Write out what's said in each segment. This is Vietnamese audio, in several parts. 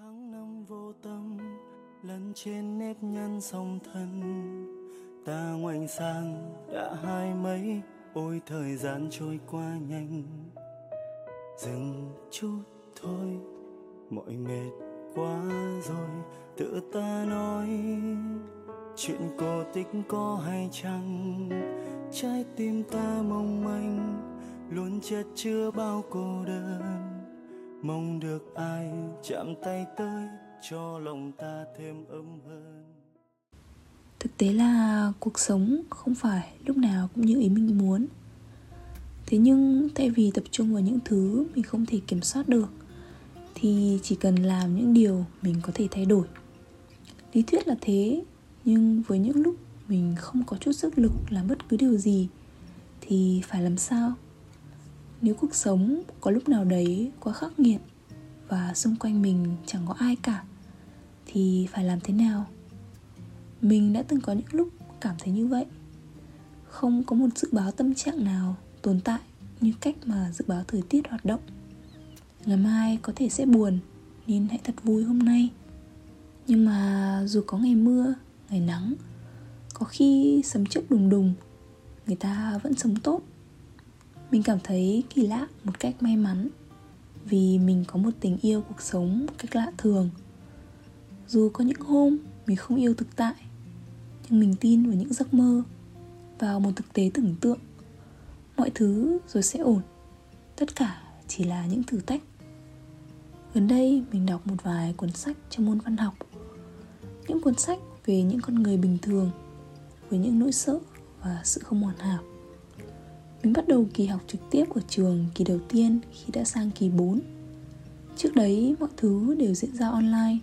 tháng năm vô tâm lần trên nếp nhăn song thân. Ta ngoảnh sang, đã hai mấy, ôi thời gian trôi qua nhanh. Dừng chút thôi, mọi mệt quá rồi, tự ta nói. Chuyện cổ tích có hay chăng? Trái tim ta mong manh, luôn chất chứa bao cô đơn mong được ai chạm tay tới cho lòng ta thêm ấm hơn. Thực tế là cuộc sống không phải lúc nào cũng như ý mình muốn. Thế nhưng thay vì tập trung vào những thứ mình không thể kiểm soát được, thì chỉ cần làm những điều mình có thể thay đổi. Lý thuyết là thế, nhưng với những lúc mình không có chút sức lực làm bất cứ điều gì, thì phải làm sao? Nếu cuộc sống có lúc nào đấy quá khắc nghiệt và xung quanh mình chẳng có ai cả, thì phải làm thế nào? Mình đã từng có những lúc cảm thấy như vậy. Không có một dự báo tâm trạng nào tồn tại như cách mà dự báo thời tiết hoạt động. Ngày mai có thể sẽ buồn, nên hãy thật vui hôm nay. Nhưng mà dù có ngày mưa, ngày nắng, có khi sấm chớp đùng đùng, người ta vẫn sống tốt mình cảm thấy kỳ lạ một cách may mắn vì mình có một tình yêu cuộc sống cách lạ thường. Dù có những hôm mình không yêu thực tại, nhưng mình tin vào những giấc mơ, vào một thực tế tưởng tượng. Mọi thứ rồi sẽ ổn, tất cả chỉ là những thử thách. Gần đây mình đọc một vài cuốn sách trong môn văn học, những cuốn sách về những con người bình thường, với những nỗi sợ và sự không hoàn hảo mình bắt đầu kỳ học trực tiếp của trường kỳ đầu tiên khi đã sang kỳ 4 Trước đấy, mọi thứ đều diễn ra online.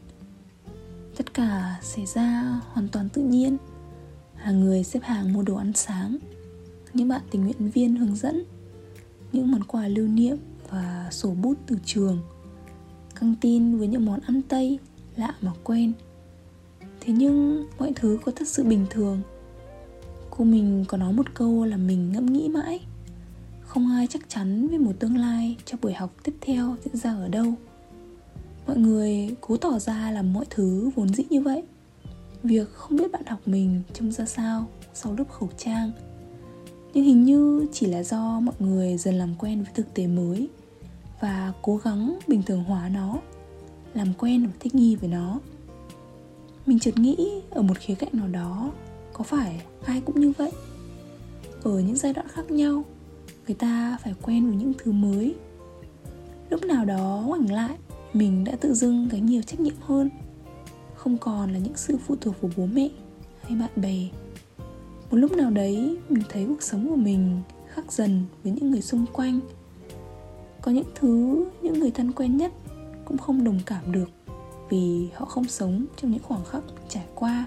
Tất cả xảy ra hoàn toàn tự nhiên. Hàng người xếp hàng mua đồ ăn sáng, Những bạn tình nguyện viên hướng dẫn, Những món quà lưu niệm và sổ bút từ trường, Căng tin với những món ăn Tây, lạ mà quen Thế nhưng mọi thứ có thật sự bình thường. Cô mình có nói một câu là mình ngẫm nghĩ mãi. Không ai chắc chắn về một tương lai cho buổi học tiếp theo diễn ra ở đâu. Mọi người cố tỏ ra là mọi thứ vốn dĩ như vậy. Việc không biết bạn học mình trông ra sao sau lớp khẩu trang. Nhưng hình như chỉ là do mọi người dần làm quen với thực tế mới Và cố gắng bình thường hóa nó, Làm quen và thích nghi với nó. Mình chợt nghĩ ở một khía cạnh nào đó có phải ai cũng như vậy? Ở những giai đoạn khác nhau, người ta phải quen với những thứ mới. Lúc nào đó ngoảnh lại, mình đã tự dưng gánh nhiều trách nhiệm hơn. Không còn là những sự phụ thuộc vào bố mẹ hay bạn bè. Một lúc nào đấy, mình thấy cuộc sống của mình khác dần với những người xung quanh. Có những thứ những người thân quen nhất cũng không đồng cảm được vì họ không sống trong những khoảng khắc trải qua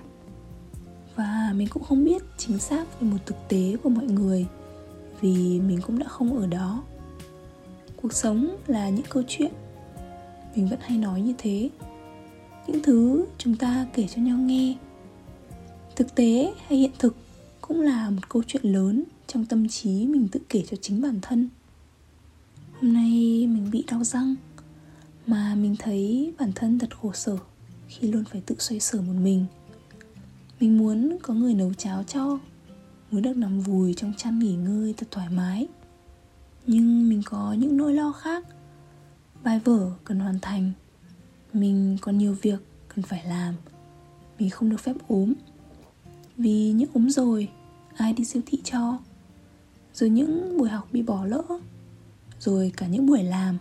và mình cũng không biết chính xác về một thực tế của mọi người, vì mình cũng đã không ở đó. Cuộc sống là những câu chuyện, mình vẫn hay nói như thế. Những thứ chúng ta kể cho nhau nghe, thực tế hay hiện thực cũng là một câu chuyện lớn trong tâm trí mình tự kể cho chính bản thân. Hôm nay mình bị đau răng, mà mình thấy bản thân thật khổ sở khi luôn phải tự xoay sở một mình mình muốn có người nấu cháo cho. Muốn được nằm vùi trong chăn nghỉ ngơi thật thoải mái. Nhưng mình có những nỗi lo khác. Bài vở cần hoàn thành. Mình còn nhiều việc cần phải làm. Mình không được phép ốm. Vì những ốm rồi, Ai đi siêu thị cho? Rồi những buổi học bị bỏ lỡ. Rồi cả những buổi làm.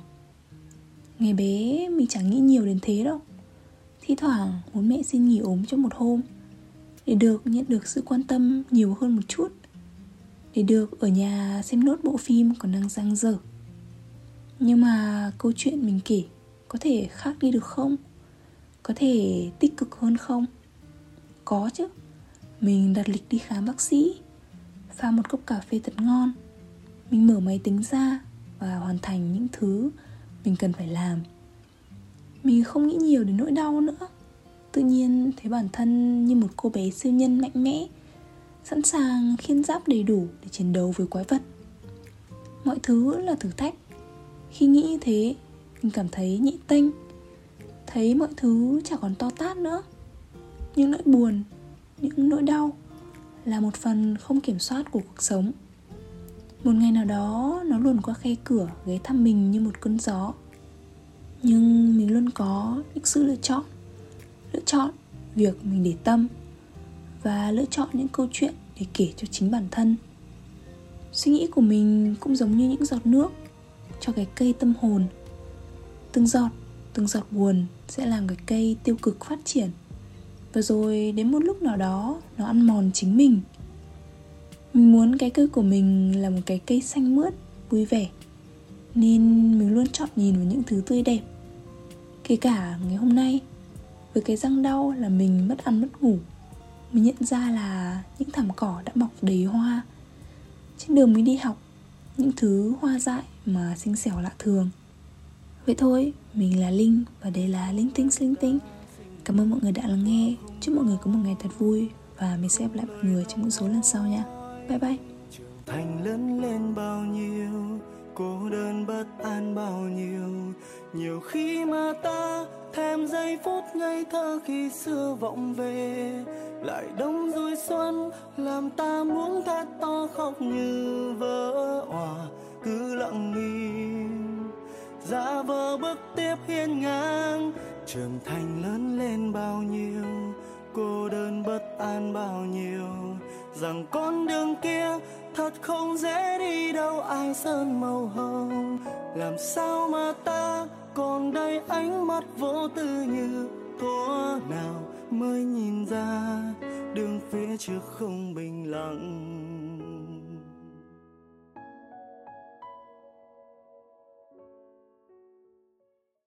Ngày bé mình chẳng nghĩ nhiều đến thế đâu. Thi thoảng muốn mẹ xin nghỉ ốm cho một hôm để được nhận được sự quan tâm nhiều hơn một chút. Để được ở nhà xem nốt bộ phim còn đang dang dở. Nhưng mà câu chuyện mình kể có thể khác đi được không? Có thể tích cực hơn không? Có chứ. Mình đặt lịch đi khám bác sĩ, pha một cốc cà phê thật ngon. Mình mở máy tính ra và hoàn thành những thứ mình cần phải làm. Mình không nghĩ nhiều đến nỗi đau nữa tự nhiên thấy bản thân như một cô bé siêu nhân mạnh mẽ, sẵn sàng khiên giáp đầy đủ để chiến đấu với quái vật. Mọi thứ là thử thách. Khi nghĩ như thế, mình cảm thấy nhị tênh thấy mọi thứ chả còn to tát nữa. Những nỗi buồn, những nỗi đau là một phần không kiểm soát của cuộc sống. Một ngày nào đó, nó luồn qua khe cửa, ghé thăm mình như một cơn gió. Nhưng mình luôn có những sự lựa chọn chọn việc mình để tâm và lựa chọn những câu chuyện để kể cho chính bản thân. Suy nghĩ của mình cũng giống như những giọt nước cho cái cây tâm hồn. Từng giọt từng giọt buồn sẽ làm cái cây tiêu cực phát triển. Và rồi đến một lúc nào đó, nó ăn mòn chính mình. Mình muốn cái cây của mình là một cái cây xanh mướt, vui vẻ. Nên mình luôn chọn nhìn vào những thứ tươi đẹp. Kể cả ngày hôm nay với cái răng đau là mình mất ăn mất ngủ. Mình nhận ra là những thảm cỏ đã mọc đầy hoa. Trên đường mình đi học, những thứ hoa dại mà xinh xẻo lạ thường. Vậy thôi, mình là linh và đây là linh tinh linh tinh. Cảm ơn mọi người đã lắng nghe. Chúc mọi người có một ngày thật vui và mình sẽ gặp lại mọi người trong những số lần sau nha. Bye bye. Thành lớn lên bao nhiêu, cô đơn bất an bao nhiêu. Nhiều khi mà ta thèm giây phút ngây thơ khi xưa vọng về. Lại đông rồi xuân làm ta muốn thét to khóc như vỡ òa. Cứ lặng im, giả vờ bước tiếp hiên ngang. Trưởng thành lớn lên bao nhiêu, cô đơn bất an bao nhiêu. Rằng con đường kia thật không dễ đi đâu, ai sơn màu hồng. Làm sao mà ta còn đây ánh mắt vô tư như có nào mới nhìn ra đường phía trước không bình lặng.